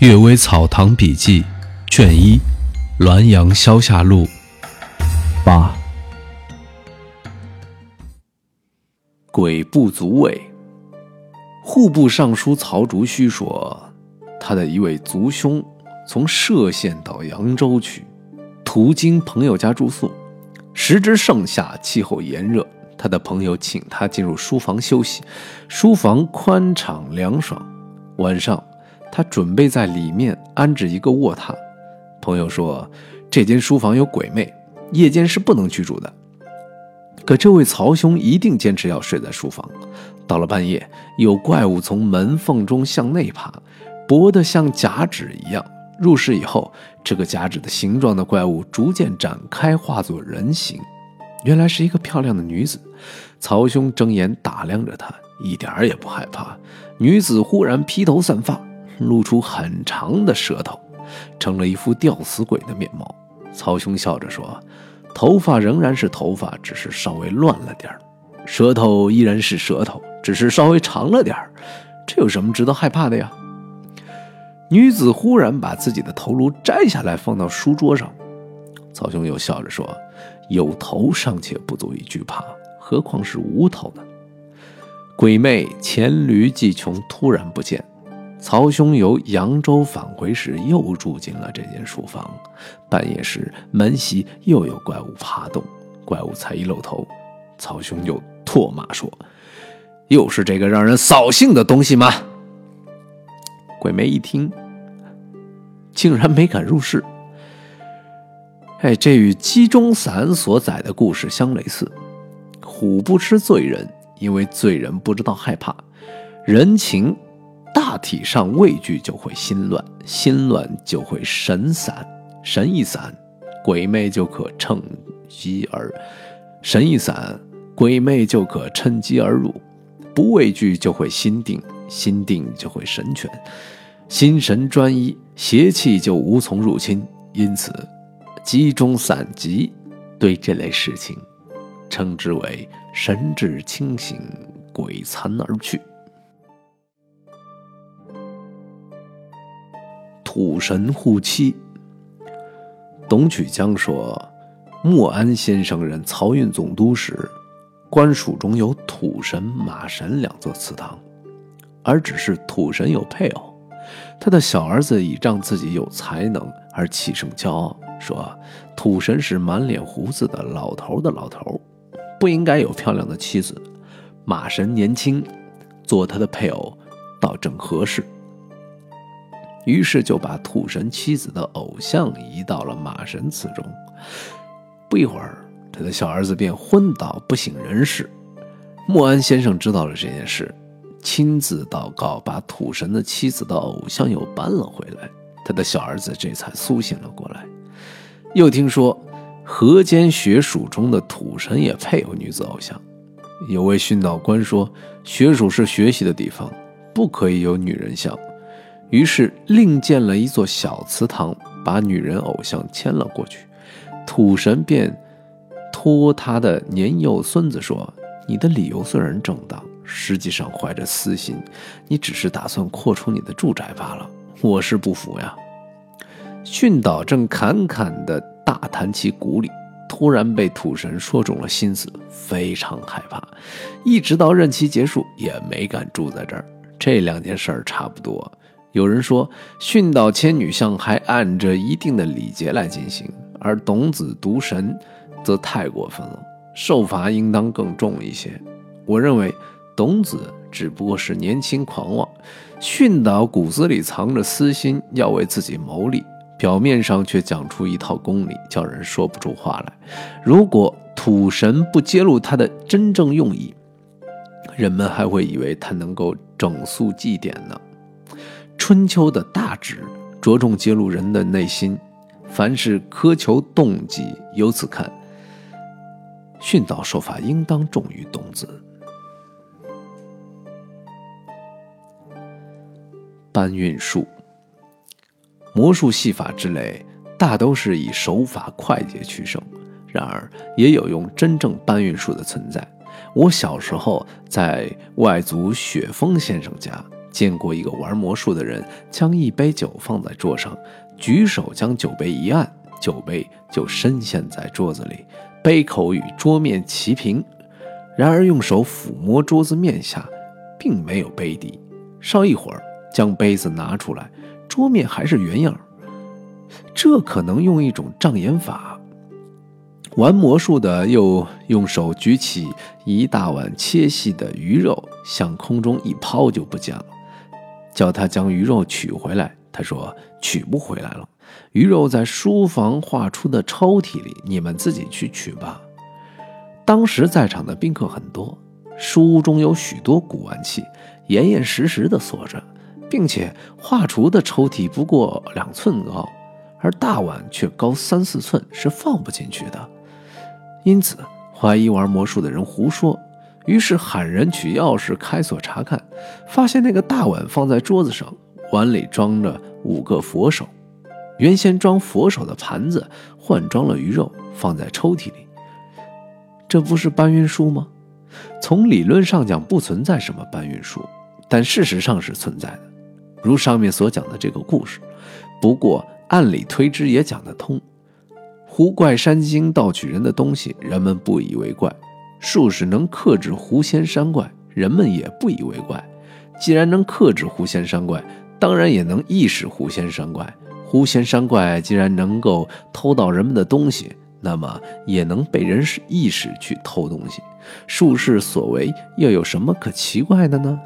《阅微草堂笔记》卷一，《滦阳消夏录》八。鬼不足畏。户部尚书曹竹虚说，他的一位族兄从歙县到扬州去，途经朋友家住宿。时值盛夏，气候炎热，他的朋友请他进入书房休息。书房宽敞凉爽，晚上。他准备在里面安置一个卧榻。朋友说，这间书房有鬼魅，夜间是不能居住的。可这位曹兄一定坚持要睡在书房。到了半夜，有怪物从门缝中向内爬，薄得像假纸一样。入室以后，这个假纸的形状的怪物逐渐展开，化作人形。原来是一个漂亮的女子。曹兄睁眼打量着她，一点儿也不害怕。女子忽然披头散发。露出很长的舌头，成了一副吊死鬼的面貌。曹兄笑着说：“头发仍然是头发，只是稍微乱了点儿；舌头依然是舌头，只是稍微长了点儿。这有什么值得害怕的呀？”女子忽然把自己的头颅摘下来放到书桌上。曹兄又笑着说：“有头尚且不足以惧怕，何况是无头呢？”鬼魅黔驴技穷，突然不见。曹兄由扬州返回时，又住进了这间书房。半夜时，门西又有怪物爬动。怪物才一露头，曹兄就唾骂说：“又是这个让人扫兴的东西吗？”鬼媒一听，竟然没敢入室。哎，这与鸡中散所载的故事相类似。虎不吃罪人，因为罪人不知道害怕人情。大体上畏惧就会心乱，心乱就会神散，神一散，鬼魅就可趁机而神一散，鬼魅就可趁机而入。不畏惧就会心定，心定就会神全，心神专一，邪气就无从入侵。因此，集中散集对这类事情称之为神志清醒，鬼残而去。土神护妻。董曲江说，莫安先生任漕运总督时，官署中有土神、马神两座祠堂，而只是土神有配偶。他的小儿子倚仗自己有才能而气盛骄傲，说土神是满脸胡子的老头的老头，不应该有漂亮的妻子。马神年轻，做他的配偶倒正合适。于是就把土神妻子的偶像移到了马神祠中。不一会儿，他的小儿子便昏倒不省人事。莫安先生知道了这件事，亲自祷告，把土神的妻子的偶像又搬了回来。他的小儿子这才苏醒了过来。又听说河间学署中的土神也配有女子偶像。有位训导官说，学署是学习的地方，不可以有女人像。于是另建了一座小祠堂，把女人偶像迁了过去。土神便托他的年幼孙子说：“你的理由虽然正当，实际上怀着私心，你只是打算扩充你的住宅罢了。我是不服呀。”训导正侃侃地大谈其古礼，突然被土神说中了心思，非常害怕，一直到任期结束也没敢住在这儿。这两件事儿差不多。有人说，训导千女相还按着一定的礼节来进行，而董子毒神则太过分了，受罚应当更重一些。我认为，董子只不过是年轻狂妄，训导骨子里藏着私心，要为自己谋利，表面上却讲出一套公理，叫人说不出话来。如果土神不揭露他的真正用意，人们还会以为他能够整肃祭典呢。春秋的大旨着重揭露人的内心，凡是苛求动机。由此看，训导受法应当重于动子。搬运术、魔术、戏法之类，大都是以手法快捷取胜。然而，也有用真正搬运术的存在。我小时候在外祖雪峰先生家。见过一个玩魔术的人将一杯酒放在桌上，举手将酒杯一按，酒杯就深陷在桌子里，杯口与桌面齐平。然而用手抚摸桌子面下，并没有杯底。稍一会儿，将杯子拿出来，桌面还是原样。这可能用一种障眼法。玩魔术的又用手举起一大碗切细的鱼肉，向空中一抛就不见了。叫他将鱼肉取回来，他说取不回来了。鱼肉在书房画出的抽屉里，你们自己去取吧。当时在场的宾客很多，书屋中有许多古玩器，严严实实的锁着，并且画橱的抽屉不过两寸高，而大碗却高三四寸，是放不进去的。因此怀疑玩魔术的人胡说，于是喊人取钥匙开锁查看，发现那个大碗放在桌子上，碗里装着五个佛手，原先装佛手的盘子换装了鱼肉，放在抽屉里。这不是搬运术吗？从理论上讲不存在什么搬运术，但事实上是存在的，如上面所讲的这个故事。不过按理推之也讲得通。狐怪山精盗取人的东西，人们不以为怪；术士能克制狐仙山怪，人们也不以为怪。既然能克制狐仙山怪，当然也能意识狐仙山怪。狐仙山怪既然能够偷到人们的东西，那么也能被人意识去偷东西，术士所为又有什么可奇怪的呢？